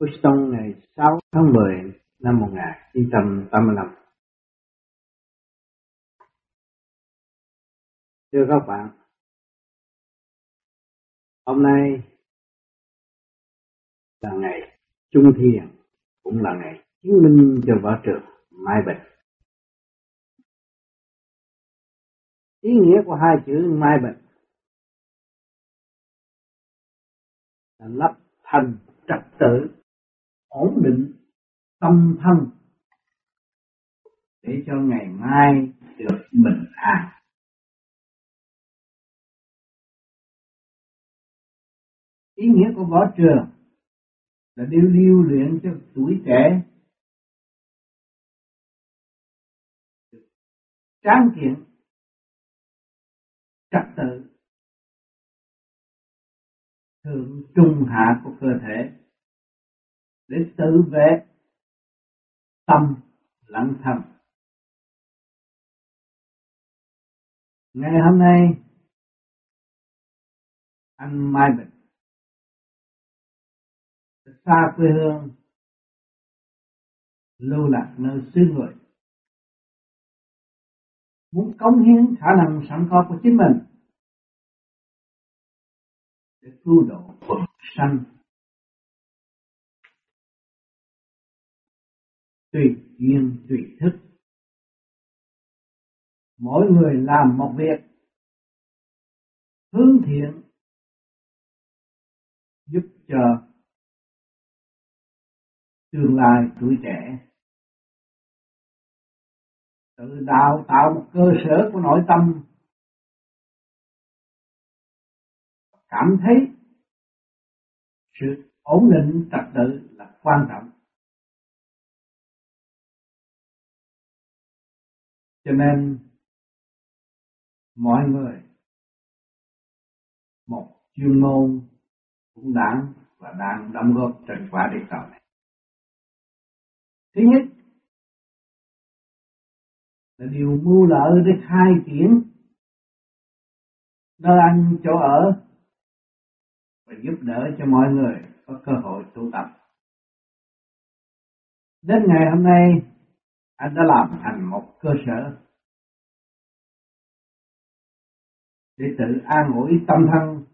Houston ngày 6 tháng 10 năm 1985. Thưa các bạn, hôm nay là ngày Trung Thiền, cũng là ngày chứng minh cho võ trường Mai Bình. Ý nghĩa của hai chữ Mai Bình là lập thành trật tự ổn định tâm thân để cho ngày mai được bình an. Ý nghĩa của võ trường là điều lưu luyện cho tuổi trẻ, tráng kiện, trật tự, thượng trung hạ của cơ thể để tự vệ tâm lặng thân. Ngày hôm nay, anh Mai Bình xa quê hương, lưu lạc nơi xứ người muốn cống hiến khả năng sẵn có của chính mình để cứu độ quần sanh tùy duyên tùy thức. Mỗi người làm một việc, hướng thiện, giúp cho tương lai tuổi trẻ. Tự đào tạo một cơ sở của nội tâm, cảm thấy sự ổn định trật tự là quan trọng. Cho nên, mọi người, một chuyên môn cũng đáng và đang đóng góp trên quả địa cầu này. Thứ nhất, là điều mưu lợi để khai triển nơi ăn, chỗ ở và giúp đỡ cho mọi người có cơ hội tu tập. Đến ngày hôm nay anh đã làm thành một cơ sở để tự an ủi tâm thân.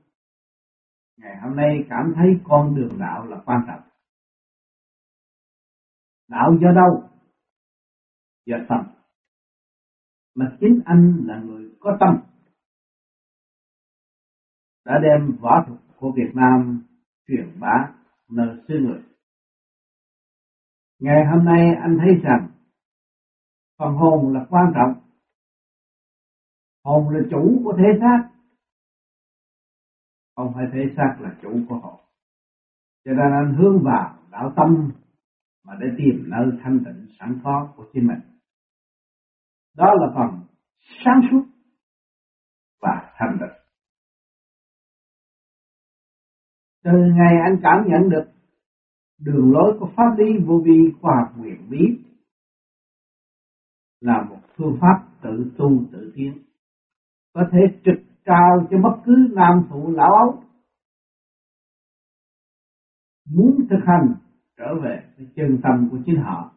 Ngày hôm nay cảm thấy con đường đạo là quan trọng. Đạo do đâu? Do tâm. Mà chính anh là người có tâm. Đã đem võ thuật của Việt Nam truyền bá nơi xứ người. Ngày hôm nay anh thấy rằng phần hồn là quan trọng. Hồn là chủ của thế xác. Không phải thế xác là chủ của hồn. Cho nên anh hướng vào đạo tâm mà để tìm nơi thanh tịnh sẵn có của chính mình. Đó là phần sáng suốt và thanh tịnh. Từ ngày anh cảm nhận được đường lối của pháp lý vô vi khoa học quyền bí là một phương pháp tự tu, tự tiến. Có thể trực trao cho bất cứ nam phụ lão ấu muốn thực hành trở về với chân tâm của chính họ.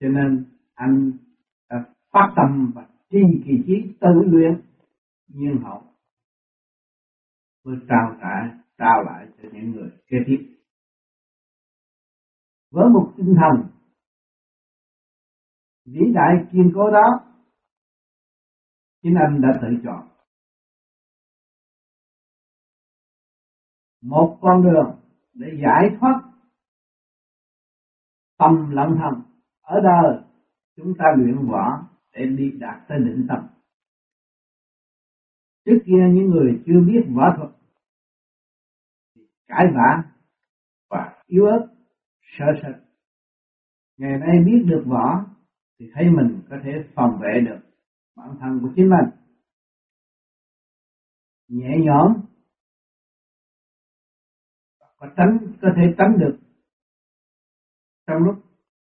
Cho nên anh đã phát tâm và chi kỳ trí tự luyện, nhưng họ mới trao trả, trao lại cho những người kế tiếp với một tinh thần. Vĩ đại kiên cố đó, chính anh đã tự chọn. Một con đường để giải thoát tâm lẫn thần ở đời, chúng ta luyện võ để đi đạt tới định tâm trước kia những người chưa biết võ thuật cãi vã và yếu ớt sợ sệt ngày nay biết được võ, thì thấy mình có thể phòng vệ được bản thân của chính mình. Nhẹ nhõm, có tránh, có thể tránh được. Trong lúc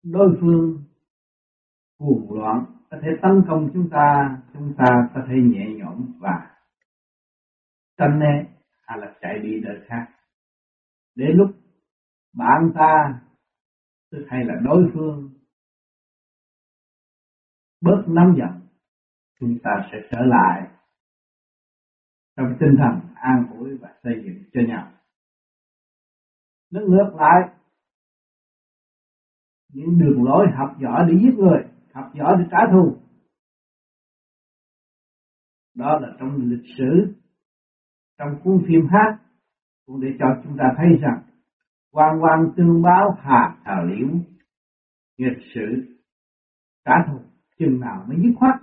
đối phương cuồng loạn, có thể tấn công chúng ta chúng ta có thể nhẹ nhõm và tránh né hay là chạy đi đời khác. Đến lúc bạn ta hay là đối phương bớt nóng giận, chúng ta sẽ trở lại trong tinh thần an ủi và xây dựng cho nhau. Nó ngược lại. Những đường lối học võ để giết người, học võ để trả thù. Đó là trong lịch sử, trong cuốn phim hát, cũng để cho chúng ta thấy rằng quan quan tương báo hà thảo liễu nghịch sự trả thù chừng nào mới dứt khoát.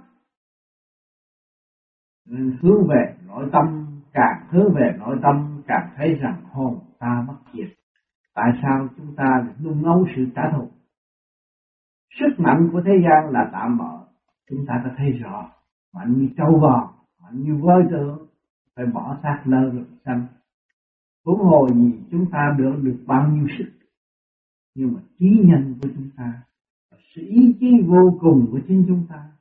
Nên hướng về nội tâm càng hướng về nội tâm càng thấy rằng hồn ta mất diệt. Tại sao chúng ta luôn ngấu sự trả thù? Sức mạnh của thế gian là tạm bợ, chúng ta đã thấy rõ mạnh như trâu bò mạnh như voi tượng phải bỏ xác lơ rừng xanh huống hồ gì chúng ta được được bao nhiêu sức. Nhưng mà trí nhân của chúng ta sự ý chí vô cùng của chính chúng ta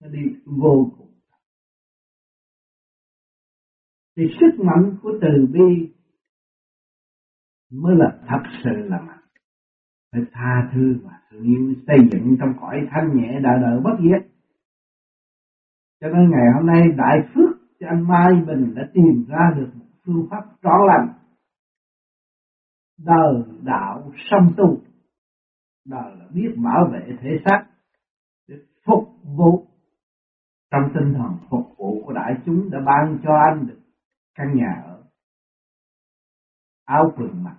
nó đi vô cùng. Thì sức mạnh của từ bi mới là thật sự là mạnh. Phải tha thứ và thương yêu, xây dựng trong cõi thanh nhẹ đã đời bất diệt. Cho nên ngày hôm nay đại phước cho anh Mai Bình đã tìm ra được một phương pháp trọn lành. Đời đạo song tu. Đời là biết bảo vệ thể xác, để phục vụ trong tinh thần phục vụ của đại chúng đã ban cho anh được căn nhà ở. Áo quần mặc,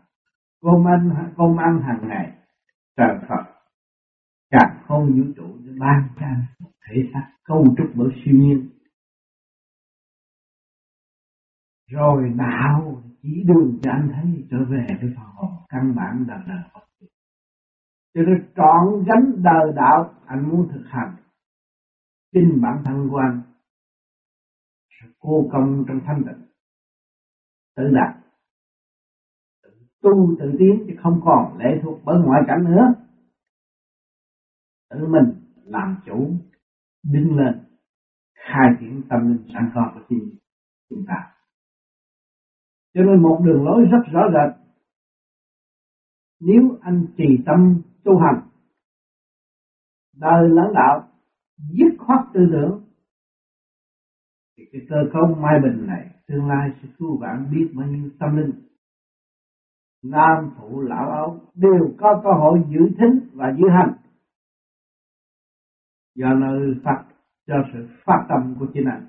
cơm ăn cơm ăn hàng ngày, trời Phật càng không vũ trụ để ban cho anh thể xác cấu trúc bởi siêu nhiên. Rồi đạo chỉ đường cho anh thấy, trở về với phần hồn căn bản là đời Phật. Cho nên trọn gánh đời đạo, anh muốn thực hành. Chính bản thân của anh cô công trong thanh tịnh. Tự đạt. Tự tu, tự tiến, chứ không còn lệ thuộc bởi ngoại cảnh nữa. Tự mình làm chủ, đứng lên, khai triển tâm linh sẵn có của chính chúng ta cho nên một đường lối rất rõ rệt nếu anh trì tâm tu hành, đời lãnh đạo dứt khoát tư tưởng, thì cái cơ cấu mai bình này tương lai sẽ cứu vãn biết bao nhiêu tâm linh. Nam, phụ, lão, ấu đều có cơ hội giữ thính và giữ hành. Do nơi phật cho sự phát tâm của chính anh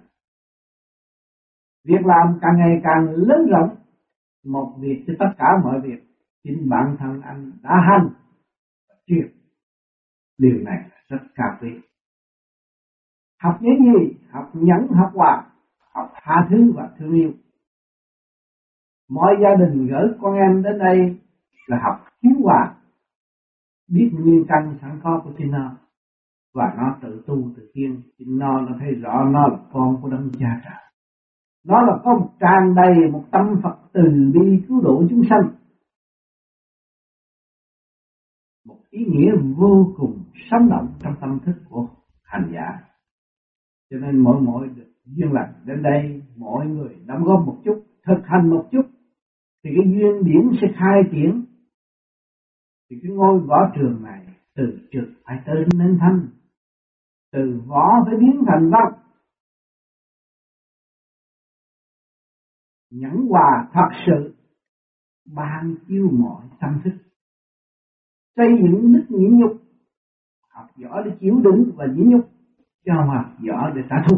việc làm càng ngày càng lớn rộng, một việc cho tất cả mọi việc. Chính bản thân anh đã hành và truyền điều này rất cao quý. Học những gì? Học nhẫn, học hòa học tha thứ và thương yêu. Mọi gia đình gửi con em đến đây là học hiếu hòa biết nguyên căn sẵn có của chính nó và nó tự tu tự tiên. Nó nó thấy rõ nó là con của đấng cha trời nó là có một tràn đầy một tâm Phật từ bi cứu độ chúng sanh. Một ý nghĩa vô cùng sống động trong tâm thức của hành giả. Cho nên mỗi mỗi được duyên lành đến đây mọi người đóng góp một chút, thực hành một chút, thì cái duyên điển sẽ khai triển. Thì cái ngôi võ trường này từ trực phải tới nên thanh, từ võ phải biến thành văn. Nhẫn hòa thật sự, ban chiêu mọi tâm thức. Xây dựng đức nhẫn nhục, học võ để chịu đựng và nhẫn nhục, cho học võ để trả thù.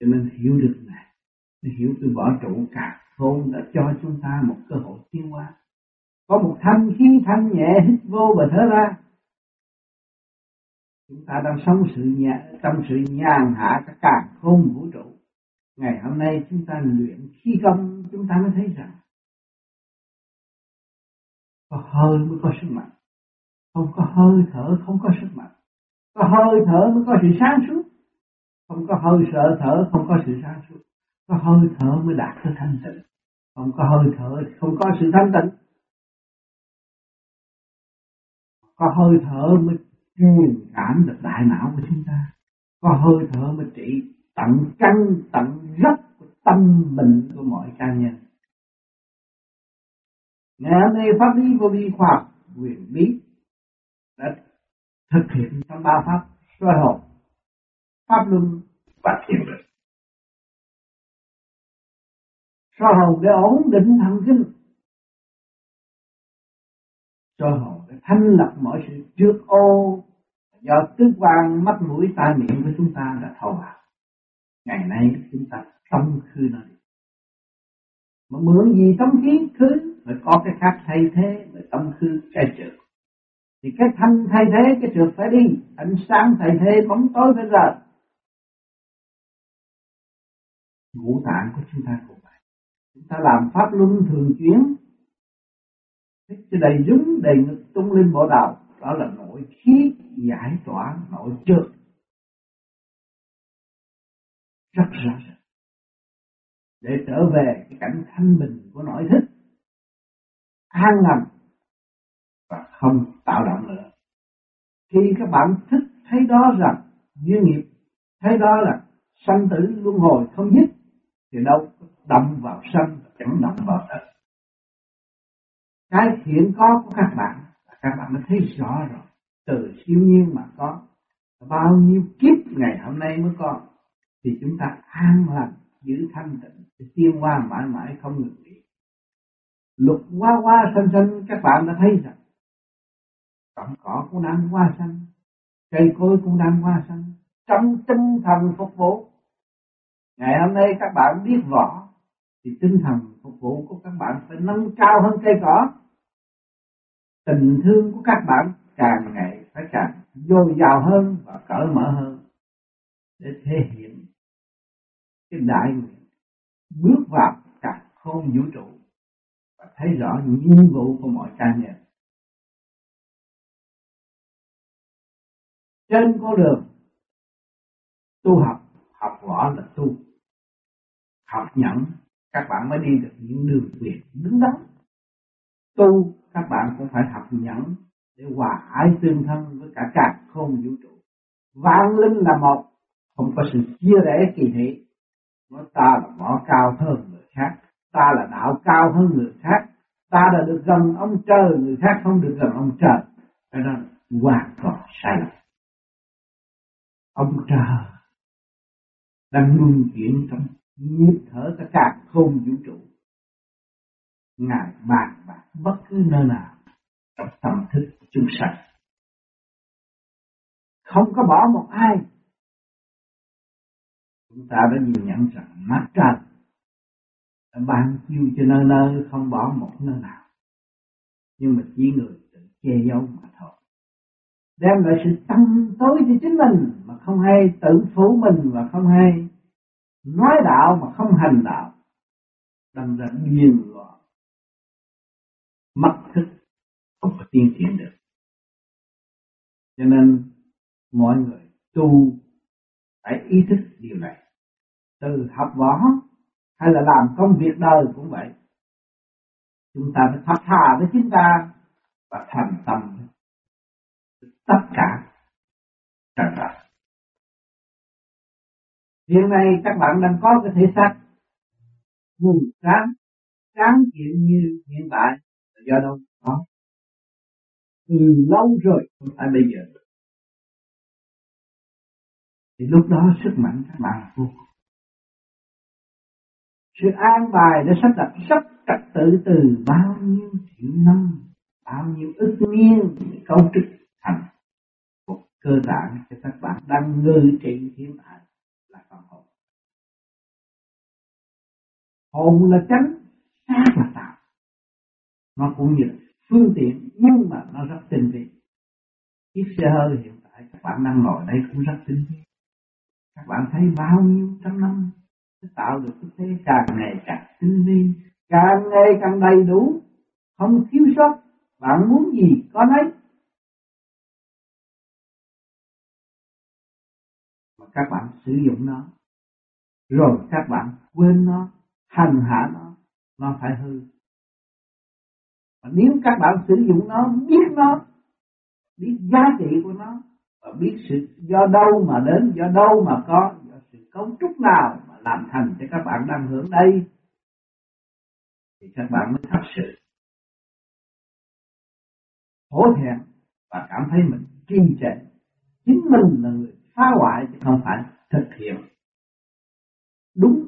Cho nên hiểu được này để hiểu từ võ trụ, cả thôn đã cho chúng ta một cơ hội tiến hóa. Có một thanh khí thanh nhẹ hít vô và thở ra. Chúng ta đang sống sự nhẹ trong sự nhàn hạ các càng không vũ trụ ngày hôm nay chúng ta luyện khí công, chúng ta mới thấy rằng có hơi mới có sức mạnh. Không có hơi thở, không có sức mạnh. Có hơi thở mới có sự sáng suốt. Không có hơi sợ thở, không có sự sáng suốt. Có hơi thở mới đạt tới thanh tịnh. Không có hơi thở, không có sự thanh tịnh. Có hơi thở mới truyền cảm được đại não của chúng ta. Có hơi thở mới trị tận căn, tận gốc của tâm bệnh của mọi cá nhân. Ngày hôm nay pháp lý vô vi khoa học quyền bí đã thực hiện trong ba pháp soi hồn, pháp luân và thiền định. Soi hồn để ổn định thần kinh. Soi hồn để thanh lập mọi sự trước ô, do tứ quan mắt mũi tai miệng của chúng ta đã thâu vào ngày nay chúng ta tâm khư nó đi mà mượn gì tâm khí khứ phải có cái khác thay thế mới tâm khư cái trượt thì cái thanh thay thế, cái trượt phải đi, ánh sáng thay thế, bóng tối phải rời ngũ tạng của chúng ta cũng vậy. Chúng ta làm pháp luân thường chuyển. Thích cho đầy dúng đầy ngực tung lên bộ đầu đó là nội khí giải tỏa, nội trượt rất rõ ràng. Để trở về cái cảnh thanh bình của nội thức, an lành và không tạo động nữa. Khi các bạn thích thấy đó rằng duyên nghiệp, thấy đó là sanh tử luân hồi không dứt, thì đâu đâm vào sanh chẳng đâm vào tử cái hiện có của các bạn các bạn mới thấy rõ rồi. Từ siêu nhiên mà có, bao nhiêu kiếp ngày hôm nay mới có thì chúng ta an lành, giữ thanh tịnh thì tiêu qua mãi mãi không ngừng nghỉ. Lục qua qua xanh xanh, các bạn đã thấy rằng, cọng cỏ cũng đang hoa xanh, cây cối cũng đang hoa xanh, trong tinh thần phục vụ. Ngày hôm nay các bạn biết võ thì tinh thần phục vụ của các bạn phải nâng cao hơn cây cỏ. Tình thương của các bạn càng ngày phải càng dồi dào hơn và cởi mở hơn để thể hiện cái đại nguyện bước vào cả không vũ trụ và thấy rõ những nhiệm vụ của mọi cá nhân trên con đường tu học học võ là tu, học nhẫn, các bạn mới đi được những đường quyền đứng đắn tu, các bạn cũng phải học nhẫn để hòa ái tương thân với cả cả không vũ trụ. Vạn linh là một, không có sự chia rẽ kỳ thị nói, ta là võ cao hơn người khác, ta là đạo cao hơn người khác, ta đã được gần ông trời, người khác không được gần ông trời. Cái đó hoàn toàn sai lầm. Ông trời đang luân chuyển trong nhịp thở tất cả không vũ trụ. Ngài bàn bạc bất cứ nơi nào trong tâm thức chúng sanh. Không có bỏ một ai chúng ta đã nhìn nhận rằng mắt trời đã ban chiêu cho nơi nơi, không bỏ một nơi nào. Nhưng mà chỉ người tự che giấu mà thôi. Đem lại sự tăng tối cho chính mình mà không hay, tự phủ mình và không hay. Nói đạo mà không hành đạo. Đâm ra điên loạn mất thức, không có tiên triển được. Cho nên, mọi người tu phải ý thức điều này từ học võ hay là làm công việc đời cũng vậy. Chúng ta phải thật thà với chúng ta và thành tâm tất cả trần đời hiện nay các bạn đang có cái thể xác buồn chán sáng kiện như hiện tại là do đâu có từ lâu rồi không phải bây giờ. Thì lúc đó sức mạnh các bạn vô cùng sự an bài để sắp đặt, sắp trật tự từ bao nhiêu triệu năm, bao nhiêu ức niên cấu trúc thành một cơ bản cho các bạn đang ngư trị thiên hạ là phần hồn. Hồn là chánh xác là tạo. Nó cũng như phương tiện, nhưng mà nó rất tinh vi. Chiếc xe hơi hiện tại các bạn đang ngồi đây cũng rất tinh vi. Các bạn thấy bao nhiêu trăm năm? Tạo được cái thế càng ngày càng tinh vi càng ngày càng đầy đủ không thiếu sót. Bạn muốn gì có đấy, mà các bạn sử dụng nó rồi các bạn quên nó hành hạ nó nó phải hư. Và nếu các bạn sử dụng nó biết nó biết giá trị của nó và biết sự do đâu mà đến do đâu mà có do sự cấu trúc nào mà làm thành cho các bạn đang hưởng đây, thì các bạn mới thật sự hổ thẹn và cảm thấy mình kiên trệ chính mình là người phá hoại chứ không phải thực hiện đúng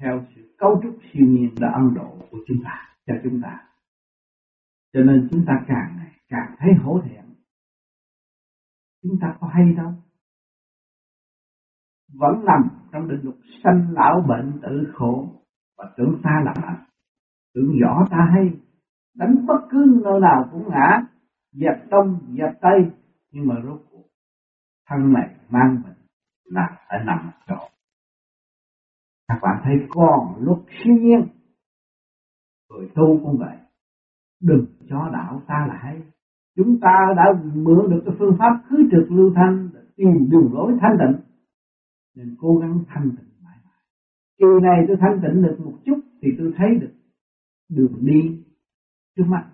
theo sự cấu trúc siêu nhiên đã ân độ của chúng ta, cho chúng ta. Cho nên chúng ta càng ngày càng thấy hổ thẹn. Chúng ta có hay đâu vẫn nằm trong định luật sanh lão bệnh tử khổ. Và tưởng ta là mạnh tưởng rõ ta hay. Đánh bất cứ nơi nào cũng ngã. Dẹp đông, dẹp tây. Nhưng mà rốt cuộc, thân này mang mình là ở nằm chỗ các bạn thấy còn lúc siêu nhiên, người tu cũng vậy. Đừng cho đạo ta là hay. Chúng ta đã mượn được cái phương pháp khứ trực lưu thanh, tìm đường lối thanh tịnh nên cố gắng thanh tịnh mãi mãi. Kỳ này tôi thanh tịnh được một chút thì tôi thấy được đường đi trước mắt.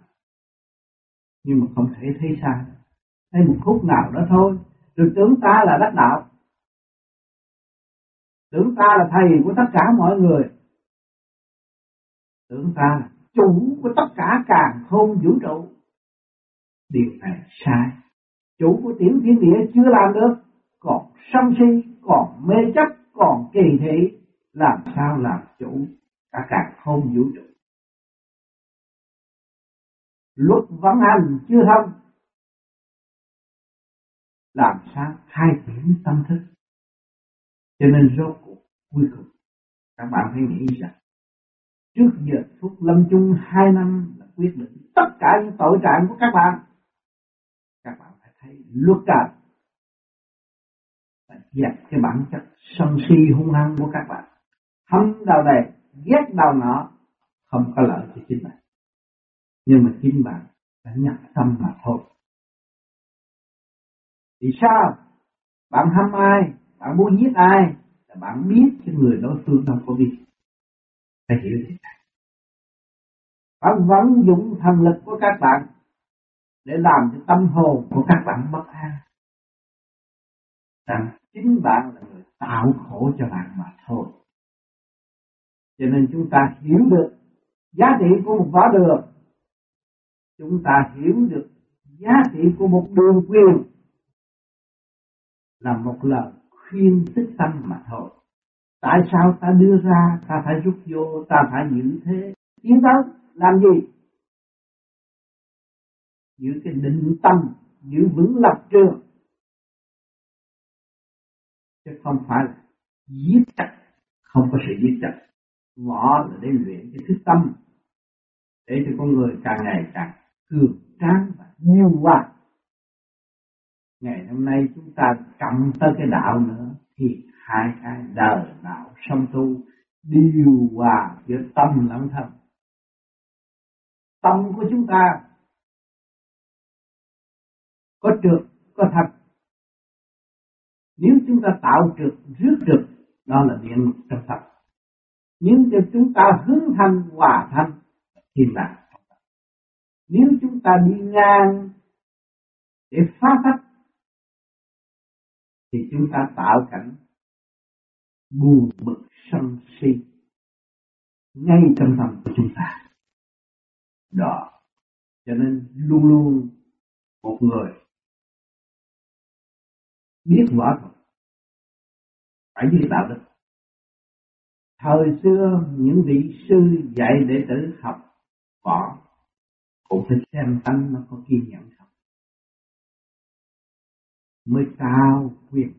Nhưng mà không thể thấy xa thấy một khúc nào đó thôi. Rồi tưởng ta là đắc đạo. Tưởng ta là thầy của tất cả mọi người. Tưởng ta là chủ của tất cả càng không vũ trụ. Điều này sai. Chủ của tiểu thiên địa chưa làm được, còn sân si còn mê chấp, còn kỳ thị, làm sao làm chủ? Cả càng không vũ trụ. Luật vận hành chưa thông. Làm sao khai triển tâm thức? Cho nên rốt cuộc, cuối cùng, các bạn phải nghĩ rằng, trước giờ phút lâm chung hai năm là quyết định tất cả những tội trạng của các bạn. Các bạn phải thấy luật trời dẹp cái bản chất sân si hung hăng của các bạn. Hâm đầu này, ghét đầu nọ, không có lợi cho chính bạn. Nhưng mà chính bạn đã nhập tâm mà thôi. Vì sao? Bạn hâm ai? Bạn muốn giết ai? Là bạn biết cái người đối phương không có biết. Phải hiểu thế này. Bạn vận dụng thần lực của các bạn để làm cho tâm hồn của các bạn bất an. Rằng chính bạn là người tạo khổ cho bạn mà thôi. Cho nên chúng ta hiểu được giá trị của một võ đường. Chúng ta hiểu được giá trị của một đường quyền là một lời khuyên tích tâm mà thôi. Tại sao ta đưa ra, ta phải rút vô, ta phải giữ thế? Tiến tới làm gì? Giữ cái định tâm, giữ vững lập trường chứ không phải là giết chặt không có sự giết chặt võ là để luyện cái thức tâm, để cho con người càng ngày càng cường tráng và nhiều quá. ngày hôm nay chúng ta cầm tới cái đạo nữa, thì hai cái đời đạo song tu điều hòa giữa tâm lẫn thân tâm của chúng ta có trượt, có thật nếu chúng ta tạo trực, rước trực đó là điện trong tâm nhưng cho chúng ta hướng thanh hòa thanh thì là nếu chúng ta đi ngang để phá phách thì chúng ta tạo cảnh buồn bực sân si ngay trong tâm của chúng ta. Đó. Cho nên luôn luôn một người biết võ thuật phải như đạo đức thời xưa những vị sư dạy đệ tử học võ cũng phải xem tánh nó có kiên nhẫn không? Mới cao quyền.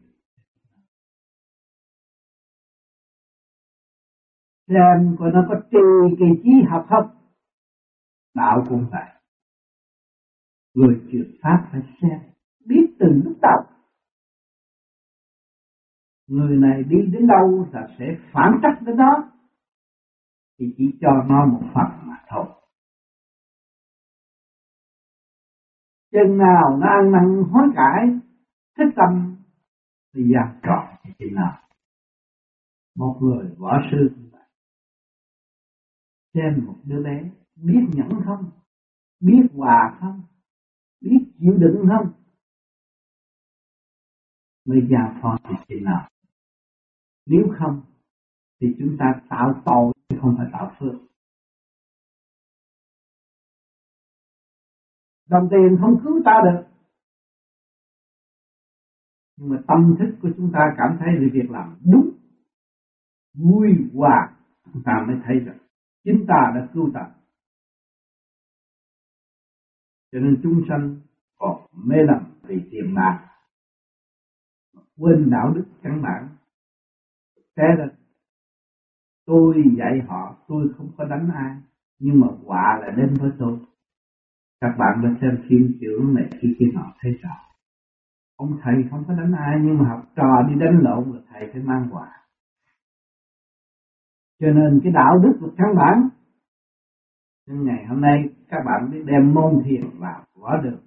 Xem coi nó có trì kỳ trí học không? Đạo cũng vậy. Người truyền pháp phải xem, biết từng lúc đầu người này đi đến đâu là sẽ phản trắc đến đó. Thì chỉ cho nó một phần mà thôi. Chừng nào nó ăn năn hối cải, thích tâm, thì giao trọn thì chỉ nào một người võ sư trên xem một đứa bé biết nhẫn không? Biết hòa không? Biết chịu đựng không? Mới giao phó thì chỉ nào? Nếu không, thì chúng ta tạo tội không phải tạo phước. Đồng tiền không cứu ta được. Nhưng mà tâm thức của chúng ta cảm thấy về việc làm đúng. Vui hòa, chúng ta mới thấy rằng chính ta đã cứu ta. Cho nên chúng sanh còn mê lầm vì tiền bạc quên đạo đức căn bản thế là tôi dạy họ, tôi không có đánh ai, nhưng mà quả là đến với tôi. Các bạn đã xem phim kiểu này, khi kia họ thấy rõ ông thầy không có đánh ai, nhưng mà học trò đi đánh lộn là thầy phải mang quả cho nên cái đạo đức là căn bản, nên ngày hôm nay các bạn biết đem môn thiền vào võ được,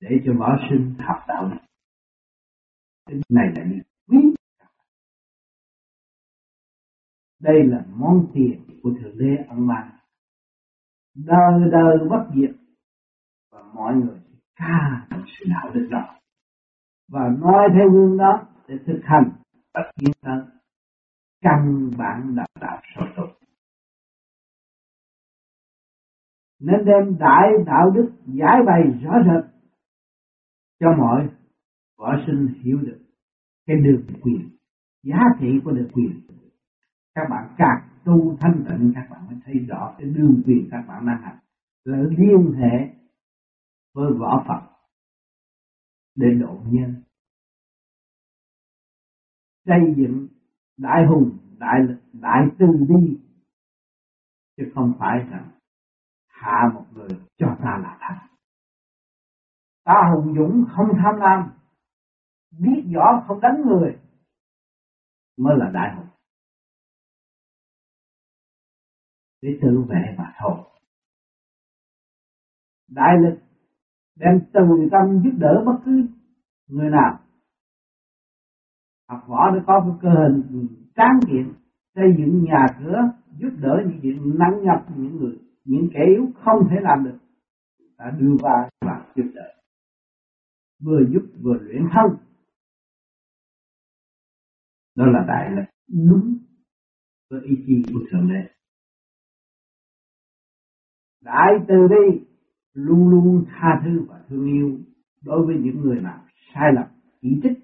để cho võ sinh học đạo đức cái này là điều đây là món tiền của thượng đế ông ban đời đời bất diệt, và mọi người ca trong sự đạo đức đó. Và nói theo gương đó để thực hành và tiến thân căn bản đạo đạo sâu tục nên đem đại đạo đức giải bày rõ rệt cho mọi võ sinh hiểu được cái đường quyền, giá trị của đường quyền các bạn càng tu thanh tịnh, các bạn mới thấy rõ cái đường quyền các bạn đang hành. Là liên hệ với võ Phật để độ nhân. Xây dựng đại hùng, đại lực, đại từ bi chứ không phải rằng hạ một người cho ta là thành ta hùng dũng không tham lam, biết rõ không đánh người, mới là đại hùng. Để tự vệ mà thôi. Đại lực đem từ tâm giúp đỡ bất cứ người nào. Học võ để có một cơ hình tráng kiện, xây dựng nhà cửa, giúp đỡ những chuyện nắng nhập những người, những kẻ yếu không thể làm được. Ta đưa vào và giúp đỡ. Vừa giúp vừa luyện thân. Đó là đại lực đúng với ý chí của thượng đế đại từ bi luôn luôn tha thứ và thương yêu đối với những người nào sai lầm, chỉ trích.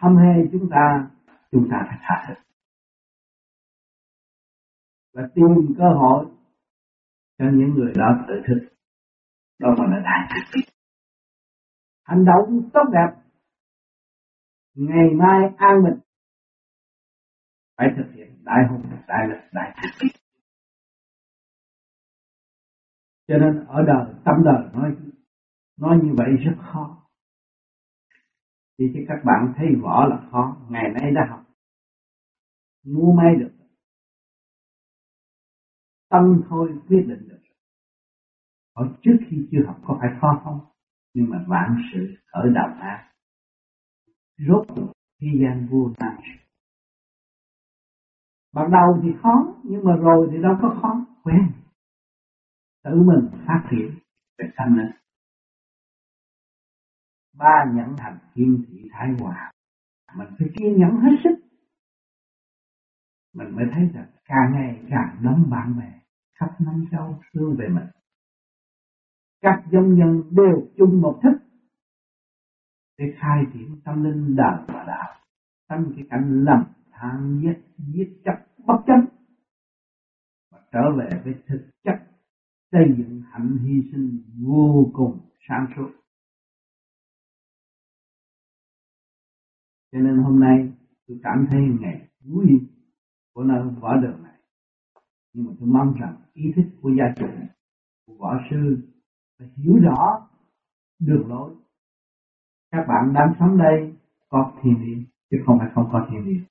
Hâm hê chúng ta chúng ta phải tha thứ. Và tìm cơ hội cho những người đó tự thức. Đó gọi là đại từ bi hành động tốt đẹp, ngày mai an bình. Phải thực hiện đại hùng đại lực đại từ bi cho nên ở đời, tâm đời nói nói như vậy rất khó. Thì chứ các bạn thấy võ là khó, ngày nay đã học. Mua may được. Tâm thôi quyết định được. Ở trước khi chưa học có phải khó không? Nhưng mà vạn sự ở đạo ác rốt cuộc, thế gian vô nan ban đầu thì khó, nhưng mà rồi thì đâu có khó. Quen tự mình phát triển để tâm linh ba nhẫn thành kim thị thái hòa, mình phải kiên nhẫn hết sức. Mình mới thấy rằng càng ngày càng đông bạn bè, khắp năm châu thương về mình. Các dân nhân đều chung một thức để khai triển tâm linh đạo và đạo tránh cái cảnh lầm than giết giết chấp bất chấp và trở về với thực chất xây dựng hạnh hy sinh vô cùng sáng suốt. Cho nên hôm nay tôi cảm thấy ngày vui của nơi võ đường này. Nhưng mà tôi mong rằng ý thức của gia chủ, của võ sư phải hiểu rõ đường lối. Các bạn đang sống đây có thiền liêng chứ không phải không có thiền. liêng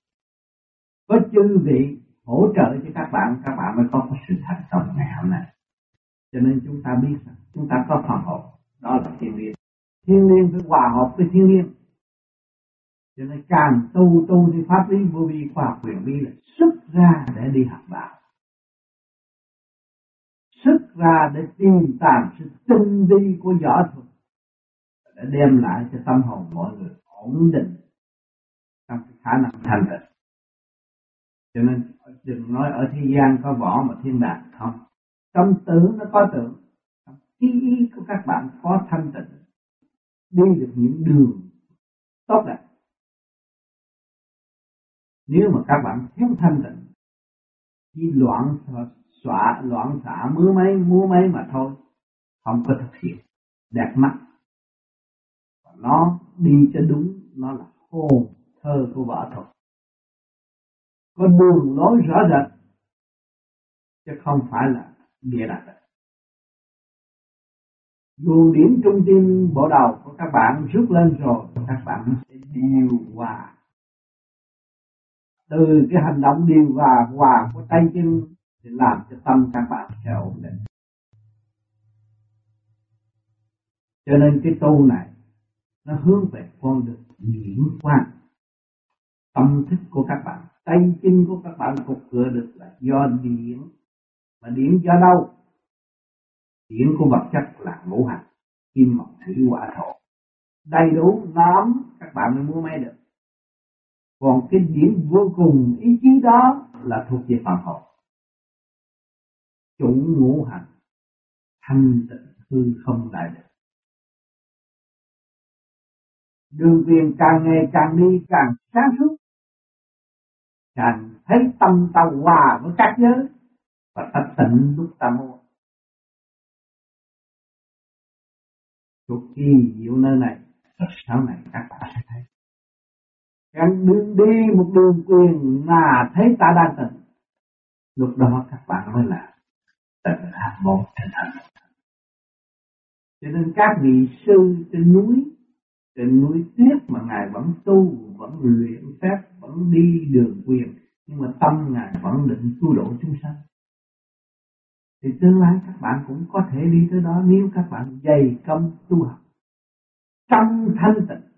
có chư vị hỗ trợ cho các bạn các bạn mới có sự thành công ngày hôm nay cho nên chúng ta biết rằng chúng ta có hòa hợp đó là thiên liêng. Thiên liêng phải hòa hợp với thiên liêng. Cho nên càng tu tu thì pháp lý vô vi khoa học quyền vi là xuất ra để đi học đạo. Xuất ra để tìm tàng sự tinh vi của võ thuật. Để đem lại cho tâm hồn mọi người ổn định trong khả năng thành tựu cho nên đừng nói ở thế gian có võ mà thiên đàng không trong tưởng nó có tưởng. Ý ý của các bạn có thanh tịnh. Đi được những đường tốt đẹp. Nếu mà các bạn thiếu thanh tịnh, chỉ loạn xọa loạn xả mưa mấy mua mấy mà thôi, không có thực hiện đẹp mắt. Và nó đi cho đúng, nó là hồn thơ của võ thuật. Có đường lối rõ rệt, chứ không phải là bịa đặt dù điểm trung tâm bộ đầu của các bạn rút lên rồi, các bạn sẽ điều hòa. Từ cái hành động điều hòa hòa của tay chân để làm cho tâm các bạn sẽ ổn định. Cho nên cái tu này, nó hướng về con đường diễn quan. Tâm thức của các bạn, tay chân của các bạn cục cửa được là do điện mà điện do đâu điện của vật chất là ngũ hành, kim, mộc, thủy, hỏa, thổ. Đầy đủ lắm các bạn mới mua máy được. Còn cái điểm vô cùng ý chí đó là thuộc về phàm hồn chủ ngũ hành, thanh tịnh hư không đại được. Đường viên càng ngày càng đi, càng sáng suốt. Càng thấy tâm ta hòa với các giới và ta tịnh lúc ta mua cực kỳ diệu nơi này sau này các bạn sẽ thấy. Càng đường đi một đường quyền mà thấy ta đang tịnh, lúc đó các bạn mới là tịnh hạt một thành hành cho nên các vị sư trên núi trên núi tuyết mà ngài vẫn tu, vẫn luyện phép, vẫn đi đường quyền, nhưng mà tâm ngài vẫn định tu độ chúng sanh thì tương lai các bạn cũng có thể đi tới đó nếu các bạn dày công tu học. Trong thanh tịnh,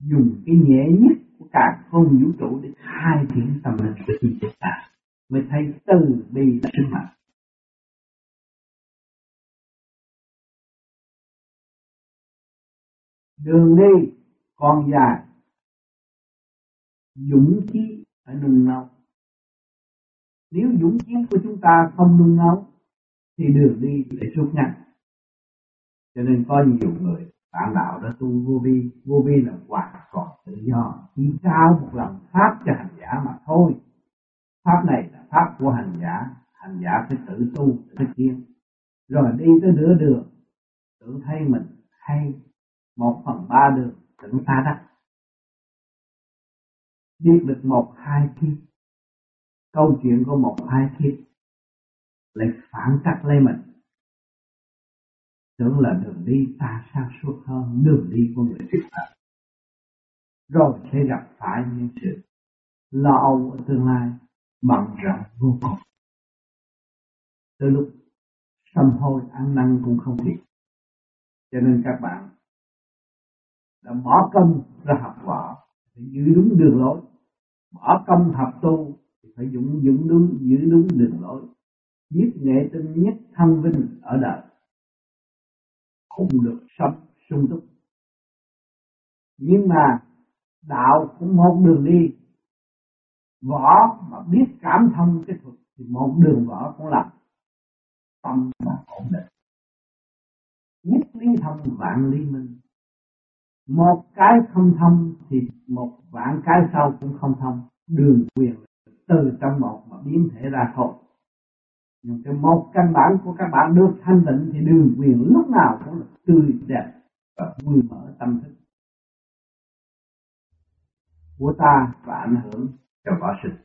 dùng cái nhẹ nhất của cả không vũ trụ để khai triển tâm linh của chính chúng ta. Mới thấy từ bi là sức mạnh đường đi còn dài, dũng khí phải nung nấu nếu dũng khí của chúng ta không nung nấu, thì đường đi sẽ rút ngắn cho nên có nhiều người, bạn đạo đã tu vô vi vô vi là hoàn toàn tự do. Chỉ trao một lần pháp cho hành giả mà thôi. Pháp này là pháp của hành giả. Hành giả phải tự tu, tự tiến. Rồi đi tới nửa đường, tự thấy mình hay. Một phần ba đường, tự ta đắc. Biết được một, hai kiếp câu chuyện của một hai kiếp lại phản cắt lấy mình. Tưởng là đường đi ta sáng suốt hơn đường đi của người thích thật rồi sẽ gặp phải những sự lo âu ở tương lai bận rộn vô cùng. Tới lúc sâm hôi ăn năn cũng không kịp. Cho nên các bạn đã bỏ công ra học võ để giữ đúng đường lối, bỏ công học tu phải dũng dũng đúng, giữ đúng đường lối nhất nghệ tinh nhất thăng vinh ở đời. Không được sống sung túc. Nhưng mà đạo cũng một đường đi. Võ mà biết cảm thông cái thuật thì một đường võ cũng làm. Tâm mà ổn định. Nhất lý thông, vạn lý minh. Một cái không thông thì một vạn cái sau cũng không thông. Đường quyền từ trong một mà biến thể ra thôi nhưng cái một căn bản của các bạn được thanh tịnh thì đường quyền lúc nào cũng là tươi đẹp và vui mở tâm thức. Của ta và ảnh hưởng cho võ sinh.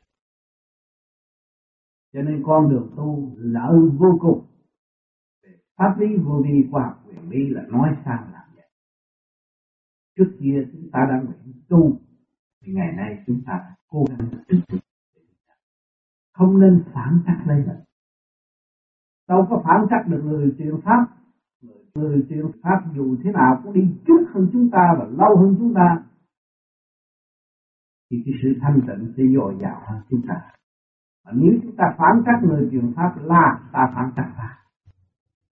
Cho nên con đường tu lợi vô cùng. Pháp lý vô vi khoa học quyền lý là nói sao làm vậy? Trước kia chúng ta đang nguyện tu, thì ngày nay chúng ta cố gắng tiếp tục không nên phản trắc lên mình đâu có phản trắc được người truyền pháp. Người truyền pháp dù thế nào cũng đi trước hơn chúng ta và lâu hơn chúng ta. Thì cái sự thanh tịnh sẽ dồi dào hơn chúng ta. Và nếu chúng ta phản trắc người truyền pháp là ta phản trắc ta.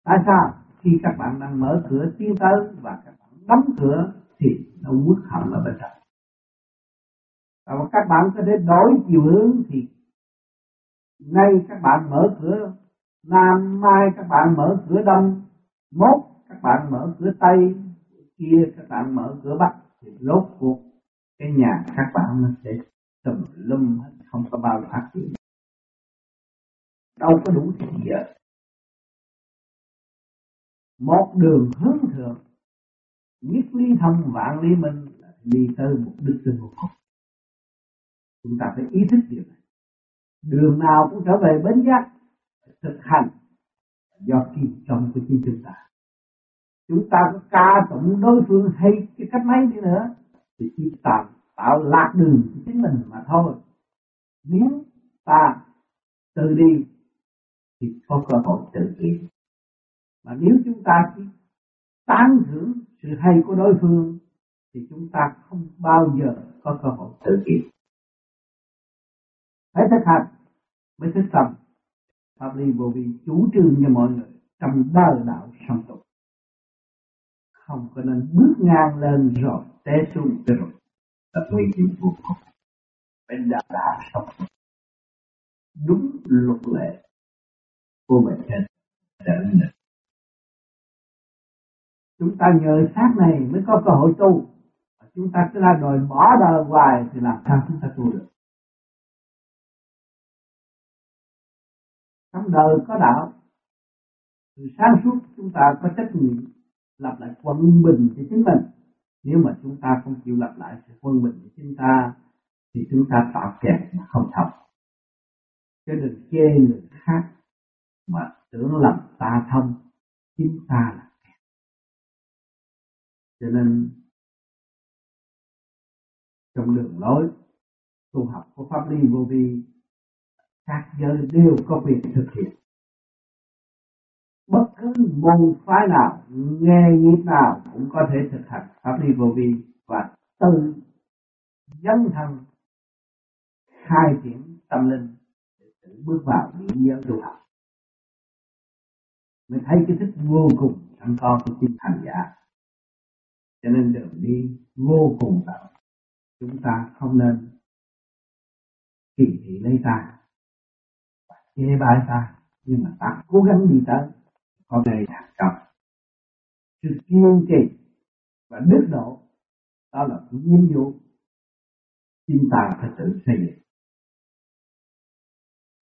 Tại sao? Khi các bạn đang mở cửa tiến tới và các bạn đóng cửa thì nó quất hận ở bên trong. Và các bạn có thể đổi chiều hướng thì nay các bạn mở cửa. Nam mai các bạn mở cửa đông. Mốt các bạn mở cửa tây. Kia các bạn mở cửa bắc. Thì lốt cuộc cái nhà các bạn nó sẽ tùm lum hết, không có bao phát triển đâu có đủ thì giờ. Một đường hướng thượng. Nhất ly thông, vạn ly minh là đi tới một đức tin một cùng chúng ta phải ý thức điều này đường nào cũng trở về bến giác, thực hành do kim trong của chính chúng ta. Chúng ta có ca tụng đối phương hay cái cách mấy đi nữa, thì chúng ta tạo lạc đường của chính mình mà thôi. Nếu ta tự đi, thì có cơ hội tự kỷ. Mà nếu chúng ta chỉ tán thưởng sự hay của đối phương, thì chúng ta không bao giờ có cơ hội tự kỷ phải thực hành mới thức tâm pháp lý vô vi chủ trương cho mọi người trong ba đạo song tục không có nên bước ngang lên rồi té xuống rồi. Tập nguy hiểm vô cùng phải đạo đạo song tục đúng luật lệ của mình trên trở nên chúng ta nhờ sát này mới có cơ hội tu. Chúng ta cứ là đòi bỏ đời hoài thì làm sao chúng ta tu được? Trong đời có đạo. Từ sáng suốt chúng ta có trách nhiệm lập lại quân bình cho chính mình. Nếu mà chúng ta không chịu lập lại sự quân bình cho chúng ta, thì chúng ta tạo kẹt mà không thật. chứ đừng chê người khác mà tưởng lầm ta thông chính ta là kẹt cho nên, trong đường lối tu học của pháp lý vô vi các giới đều có việc thực hiện. Bất cứ môn phái nào, nghề nghiệp nào cũng có thể thực hành pháp lý vô vi và tự dấn thân, khai triển tâm linh để tự bước vào những giới tu học. Mình thấy cái thức vô cùng sẵn có của chính thành giả. Cho nên đường đi vô cùng rộng. Chúng ta không nên kỳ thị lấy ta chê bai ta nhưng mà ta cố gắng đi tới. Có này thành công sự kiên trì và đức độ, đó là nhiệm vụ chúng ta phải tự xây dựng.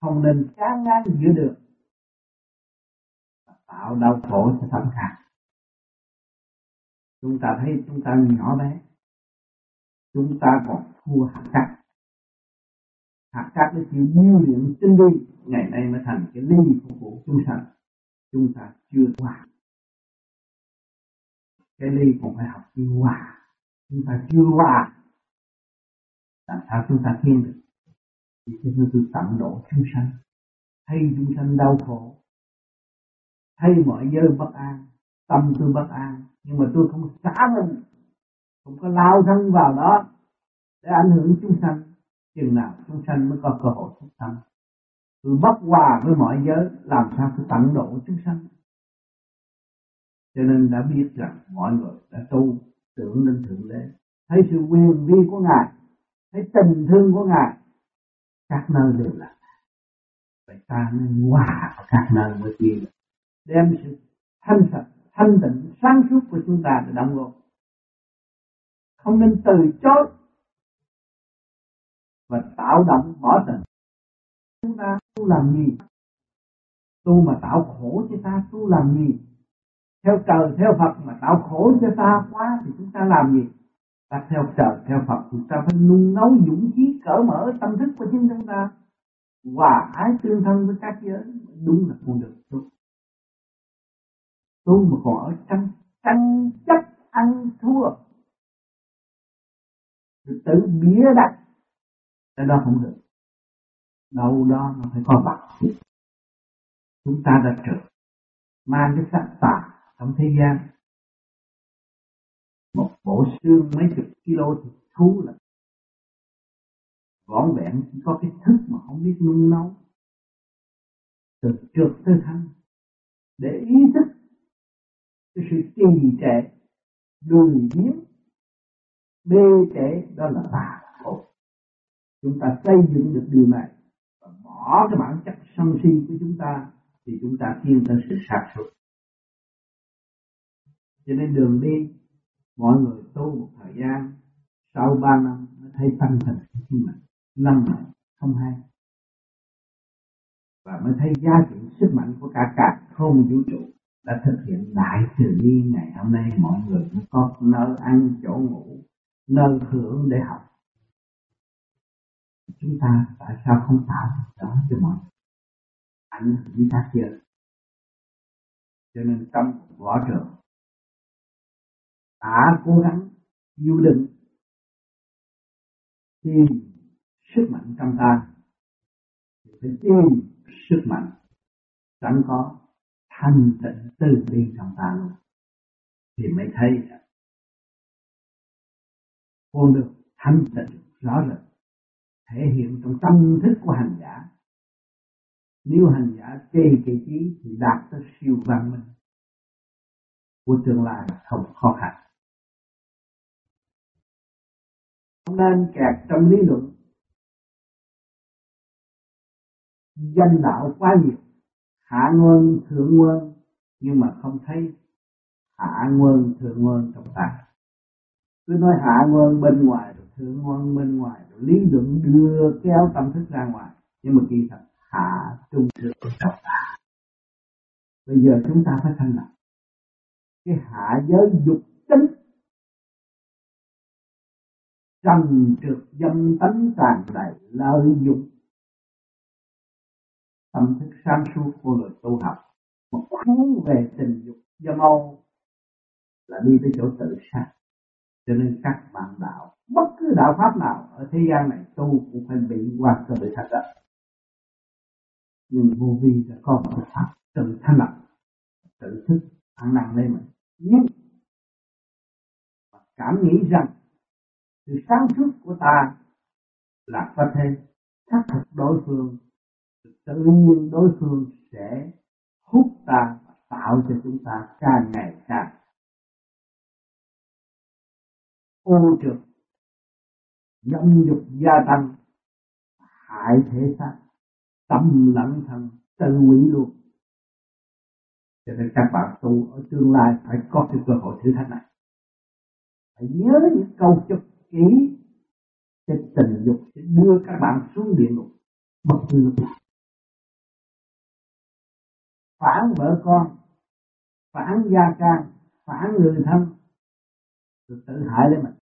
Không nên chán ngán giữa đường. Tạo đau khổ cho tâm khác chúng ta thấy chúng ta nhỏ bé. Chúng ta còn thua hạng cát hạt cát nó chịu điêu luyện tinh vi, ngày nay mới thành cái ly phục vụ chúng sanh chúng ta chưa hòa. Cái ly còn phải học chưa hòa. Chúng ta chưa hòa. Làm sao chúng ta thiên được? Thì chúng tôi tận độ chúng sanh. Thấy chúng sanh đau khổ. Thấy mọi giới bất an, tâm tôi bất an. Nhưng mà tôi không xả mình. Không có lao thân vào đó để ảnh hưởng chúng sanh chừng nào chúng sanh mới có cơ hội thức tâm tôi bất hòa với mọi giới, làm sao tôi tận độ chúng sanh. Cho nên đã biết rằng mọi người đã tu, tưởng lên thượng đế. Thấy sự quyền vi của ngài, thấy tình thương của ngài, các nơi đều là. Vậy ta nên hòa ở các nơi mới tiên đem sự thanh sạch, thanh tịnh, sáng suốt của chúng ta để đóng góp. Không nên từ chối và tạo động bỏ tình. Chúng ta tu làm gì? Tu mà tạo khổ cho ta, tu làm gì? Theo trời, theo Phật mà tạo khổ cho ta quá thì chúng ta làm gì? Ta theo trời, theo Phật chúng ta phải nung nấu dũng khí cởi mở tâm thức của chính chúng ta. Hòa ái tương thân với các giới, đúng là con đường tu tu mà còn ở trong tranh chấp ăn thua. Tự bịa đặt cái đó không được. Đâu đó nó phải có bằng chúng ta đã trượt mang cái sắc tà trong thế gian. Một bộ xương mấy chục kilo thịt thú là vỏn vẹn, chỉ có cái thức mà không biết nung nấu. Từ trượt tới thân để ý thức cái sự trì trệ, lười biếng, bê trễ, đó là tà chúng ta xây dựng được điều này và bỏ cái bản chất sân si của chúng ta thì chúng ta tiến tới sự sạch sụp cho nên đường đi, mọi người tu một thời gian, sau ba năm mới thấy tăng thành chính mà năm này không hay. Và mới thấy giá trị sức mạnh của cả cả không vũ trụ đã thực hiện đại từ bi ngày hôm nay. Mọi người cũng có nơi ăn, chỗ ngủ, nơi hưởng để học chúng ta tại sao không tạo đó cho mọi ảnh hưởng đến các cho nên tâm võ trường đã cố gắng du định tìm sức mạnh trong ta. Thì phải tìm sức mạnh sẵn có, thanh tịnh từ bi trong ta luôn. Thì mới thấy con được thanh tịnh, rõ rệt thể hiện trong tâm thức của hành giả. Nếu hành giả tê kỳ trí thì đạt tới siêu văn minh. Của tương lai không khó khăn. Không nên kẹt trong lý luận. Danh đạo quá nhiều. Hạ nguồn thượng nguồn nhưng mà không thấy hạ nguồn thượng nguồn trong ta. Cứ nói hạ nguồn bên ngoài rồi thượng nguồn bên ngoài lý luận đưa kéo tâm thức ra ngoài. Nhưng mà kỳ thật, hạ trung thượng trong ta bây giờ chúng ta phải thanh lập cái hạ giới dục tính. Trần trượt dâm tánh tràn đầy lợi dụng. Tâm thức sáng suốt của người tu học. Một cuốn về tình dục dâm âu là đi tới chỗ tự sát. Cho nên các bạn đạo bất cứ đạo pháp nào ở thế gian này tu cũng phải bị qua cơ bị thật đó. Nhưng vô vi đã có một pháp tự thanh lập tự thức, ăn năn lên mình. Nhưng cảm nghĩ rằng sự sáng suốt của ta là có thể xác thực đối phương tự nhiên đối phương sẽ hút ta và tạo cho chúng ta càng ngày càng. Ô trượt dâm dục gia tăng, hại thể xác, tâm lẫn thân, tự hủy luôn. Cho nên các bạn tu ở tương lai phải có cái cơ hội thử thách này. Phải nhớ những câu chúc kỹ cái tình dục sẽ đưa các bạn xuống địa ngục, bất cứ lúc nào. Phản vợ con, phản gia can, phản người thân, rồi tự hại lên mình.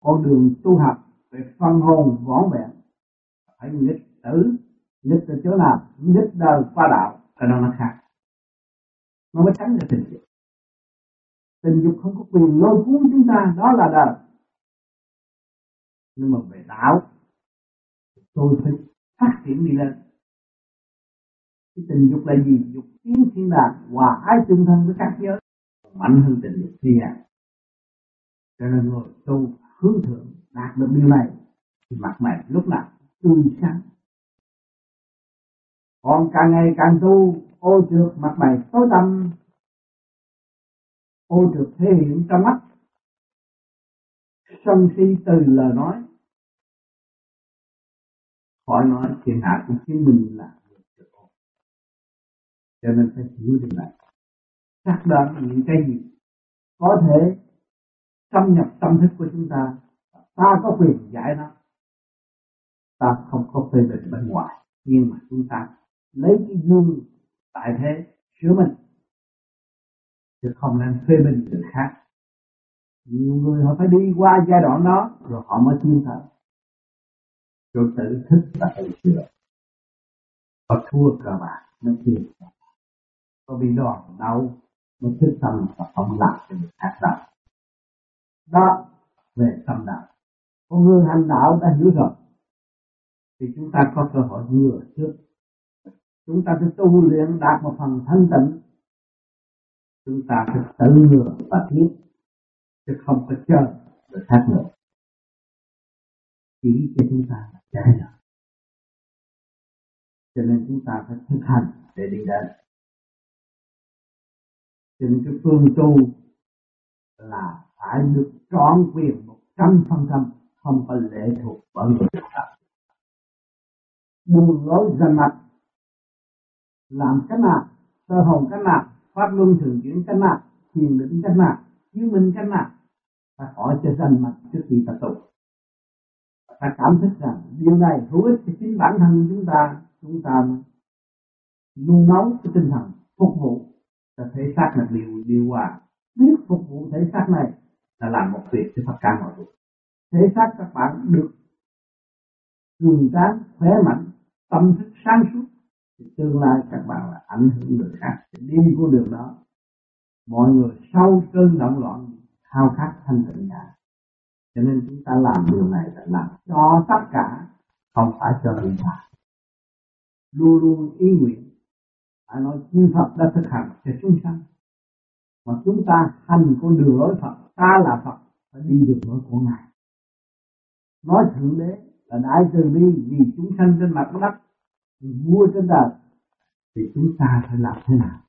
Con đường tu học về phân hồn võn vẹn. Phải nghịch tử, nghịch từ chỗ nào? Nghịch đời qua đạo. Ở đâu nó khác. Nó mới tránh được tình dục. Tình dục không có quyền lôi cuốn chúng ta, đó là đời. Nhưng mà về đạo, tôi phải phát triển đi lên. Cái tình dục là gì? Dục tiến thiên đàng, hòa ái tương thân với các giới. Mạnh hơn tình dục thiên đàng. Cho nên người tu hướng thượng đạt được điều này, thì mặt mày lúc nào tươi sáng. Còn càng ngày càng tu, ô trượt mặt mày tối tăm, ô trượt thể hiện trong mắt. Sân si từ lời nói, khỏi nói thiên hạ cũng khiến mình là cho nên phải hiểu điều này. Xác định những cái gì có thể xâm nhập tâm thức của chúng ta ta có quyền giải nó. Ta không có phê bình bên ngoài, nhưng mà chúng ta lấy cái gương tại thế sửa mình, chứ không nên phê bình người khác. Nhiều người họ phải đi qua giai đoạn đó, rồi họ mới tin thật. Rồi tự thức là tự sửa họ thua cờ bạc mới thiền có bị đòn đau, mới thức tâm và không làm cho người khác đâu đó, về tâm đạo. Con người hành đạo đã hiểu rồi. Thì chúng ta có cơ hội ngừa trước. Chúng ta phải tu luyện đạt một phần thanh tịnh. Chúng ta phải tự ngừa và tiến chứ không có chờ người khác nữa. Chỉ cho chúng ta là trái rồi. Cho nên chúng ta phải thực hành để đi đến. Cho nên cái phương tu là phải được trọn quyền một trăm phần trăm không có lệ thuộc vào người khác buông lối dần mặt, làm cái nào sơ hồn cái nào pháp luân thường chuyển cái nào thiền định cái nào chứng minh cái nào phải hỏi cho dần mặt trước khi ta tụng. ta cảm thức rằng điều này hữu ích cho chính bản thân chúng ta chúng ta nung nấu cái tinh thần phục vụ cho thể xác là điều điều hòa biết phục vụ thể xác này là làm một việc cho tất cả mọi việc thể xác các bạn được cường tráng khỏe mạnh, tâm thức sáng suốt, thì tương lai các bạn là ảnh hưởng người khác. Đi của đường đó, mọi người sau cơn động loạn khao khát thanh tịnh cả cho nên chúng ta làm điều này là làm cho tất cả không phải cho riêng ta luôn luôn ý nguyện, phải nói, chư Phật đã thực hành cho chúng sanh. Mà chúng ta hành con đường lối Phật ta là Phật, phải đi được lối của Ngài. Nói thượng đế là đại từ bi, vì chúng sanh trên mặt đất vua trên đời thì chúng ta phải làm thế nào?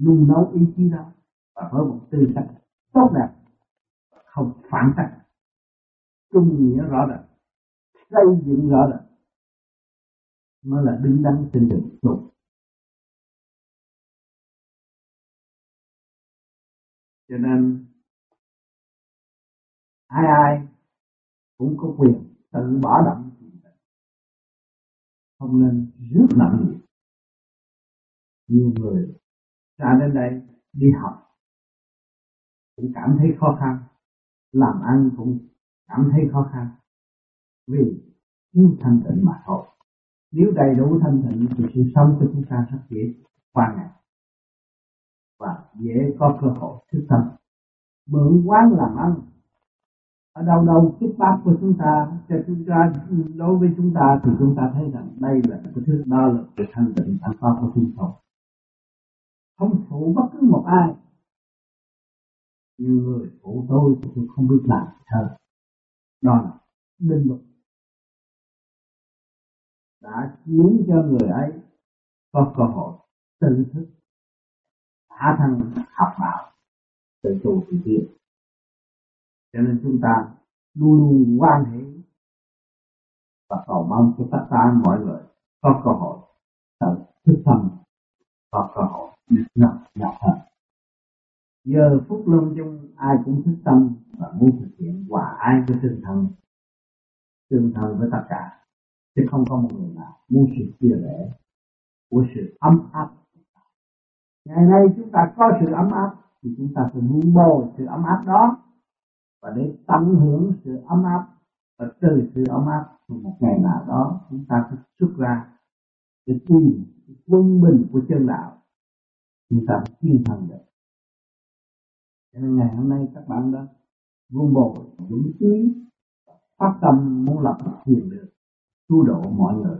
Nung nấu ý chí đó và với một tư cách tốt đẹp, không phản tác trung nghĩa rõ ràng, xây dựng rõ ràng, mới là đứng đắn trên đường tu. Cho nên ai ai cũng có quyền tự bỏ động. Không nên rước nặng gì. Nhiều người ra đến đây đi học cũng cảm thấy khó khăn, làm ăn cũng cảm thấy khó khăn vì thiếu thanh tịnh mà thôi. Nếu đầy đủ thanh tịnh thì sự sống của chúng ta rất dễ qua ngày và dễ có cơ hội thức tâm. Mượn quán làm ăn ở đâu đâu kiếp bát của chúng ta cho chúng ta đối với chúng ta thì chúng ta thấy rằng đây là cái thứ đo là sự thanh tịnh sẵn có của chúng tôi không phụ bất cứ một ai. Nhiều người phụ tôi thì tôi không biết làm thơ, đó là định luật đã khiến cho người ấy có cơ hội tự thức hạ thân học đạo tự tu tự tiến cho nên chúng ta luôn luôn quan hệ và cầu mong cho tất cả mọi người có cơ hội tự thức tâm, có cơ hội nhập nhập hơn giờ phút lâm chung, ai cũng thức tâm và muốn thực hiện hòa ai với tinh thần tương thân với tất cả, chứ không có một người nào muốn sự chia rẽ của sự ấm áp. Ngày nay chúng ta có sự ấm áp, thì chúng ta phải muốn bồi sự ấm áp đó và để tận hưởng sự ấm áp và từ sự ấm áp một ngày nào đó chúng ta sẽ xuất ra để tìm quân bình của chân đạo. Chúng ta chiến thắng được. Cho nên ngày hôm nay các bạn đã vun bồi dũng khí phát tâm muốn lập thiền được tu độ mọi người.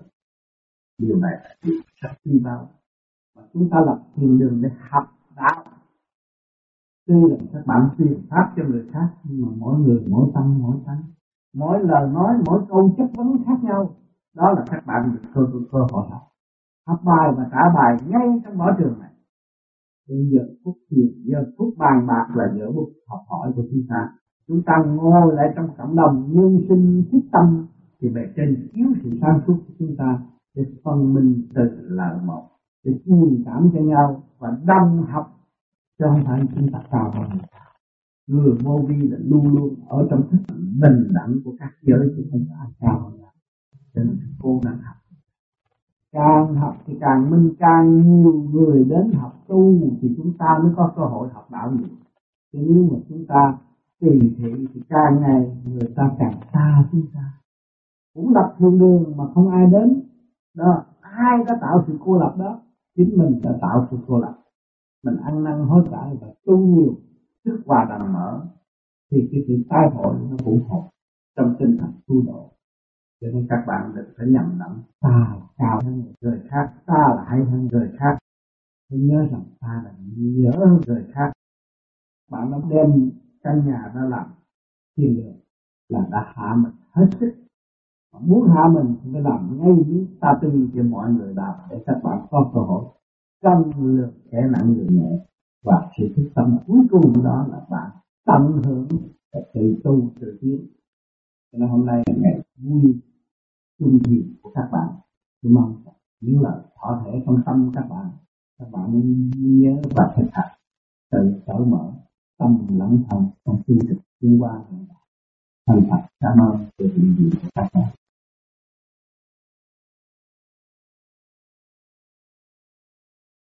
Điều này rất quý báu. Và chúng ta lập thiền đường để học đạo tuy là các bạn truyền pháp cho người khác, nhưng mà mỗi người, mỗi tâm, mỗi tánh. Mỗi lời nói, mỗi câu chất vấn khác nhau. Đó là các bạn được cơ cơ hội học. Học bài và trả bài ngay trong võ trường này. Bây giờ phút thiền, giờ phút bàn bạc là giữa phút học hỏi của chúng ta. Chúng ta ngồi lại trong cộng đồng, nhân sinh thiết tâm, thì bề trên chiếu sự sáng suốt của chúng ta để phân minh từ là một, để truyền cảm cho nhau và đồng học chứ không phải chúng ta cao hơn người ta người vô vi là luôn luôn ở trong thức bình đẳng của các giới chứ không phải cao hơn cho nên cô đang học. Càng học thì càng minh, càng nhiều người đến học tu thì chúng ta mới có cơ hội học đạo nhiều chứ nếu mà chúng ta tùy thị thì càng ngày người ta càng xa chúng ta. Cũng lập thiên đường mà không ai đến. Đó, ai đã tạo sự cô lập đó, chính mình đã tạo sự cô lập mình ăn năn hối cải và tu nhiều sức hòa đàng mở, thì cái sự tai hội nó cũng hộ trong tinh thần tu độ. Cho nên các bạn đừng phải nhầm lẫn. Ta là cao hơn người khác, ta là hay hơn người khác. Hãy nhớ rằng ta là nhớ hơn người khác. Bạn đã đem căn nhà ra làm thiên đường, là đã hạ mình hết sức. Mà muốn hạ mình thì phải làm ngay những ta tư cho mọi người làm để các bạn có cơ hội cân lược kẻ nặng người nhẹ và sự thức tâm cuối cùng đó là bạn tâm hưởng và tự tu tự tiến. Cho nên hôm nay là ngày vui chung thiền của các bạn. Tôi mong những lời thọ thể trong tâm các bạn các bạn nhớ và thực hành tự cởi mở tâm lẫn thân trong tu thực tiến qua thành thật. Cảm ơn sự hiện diện của các bạn.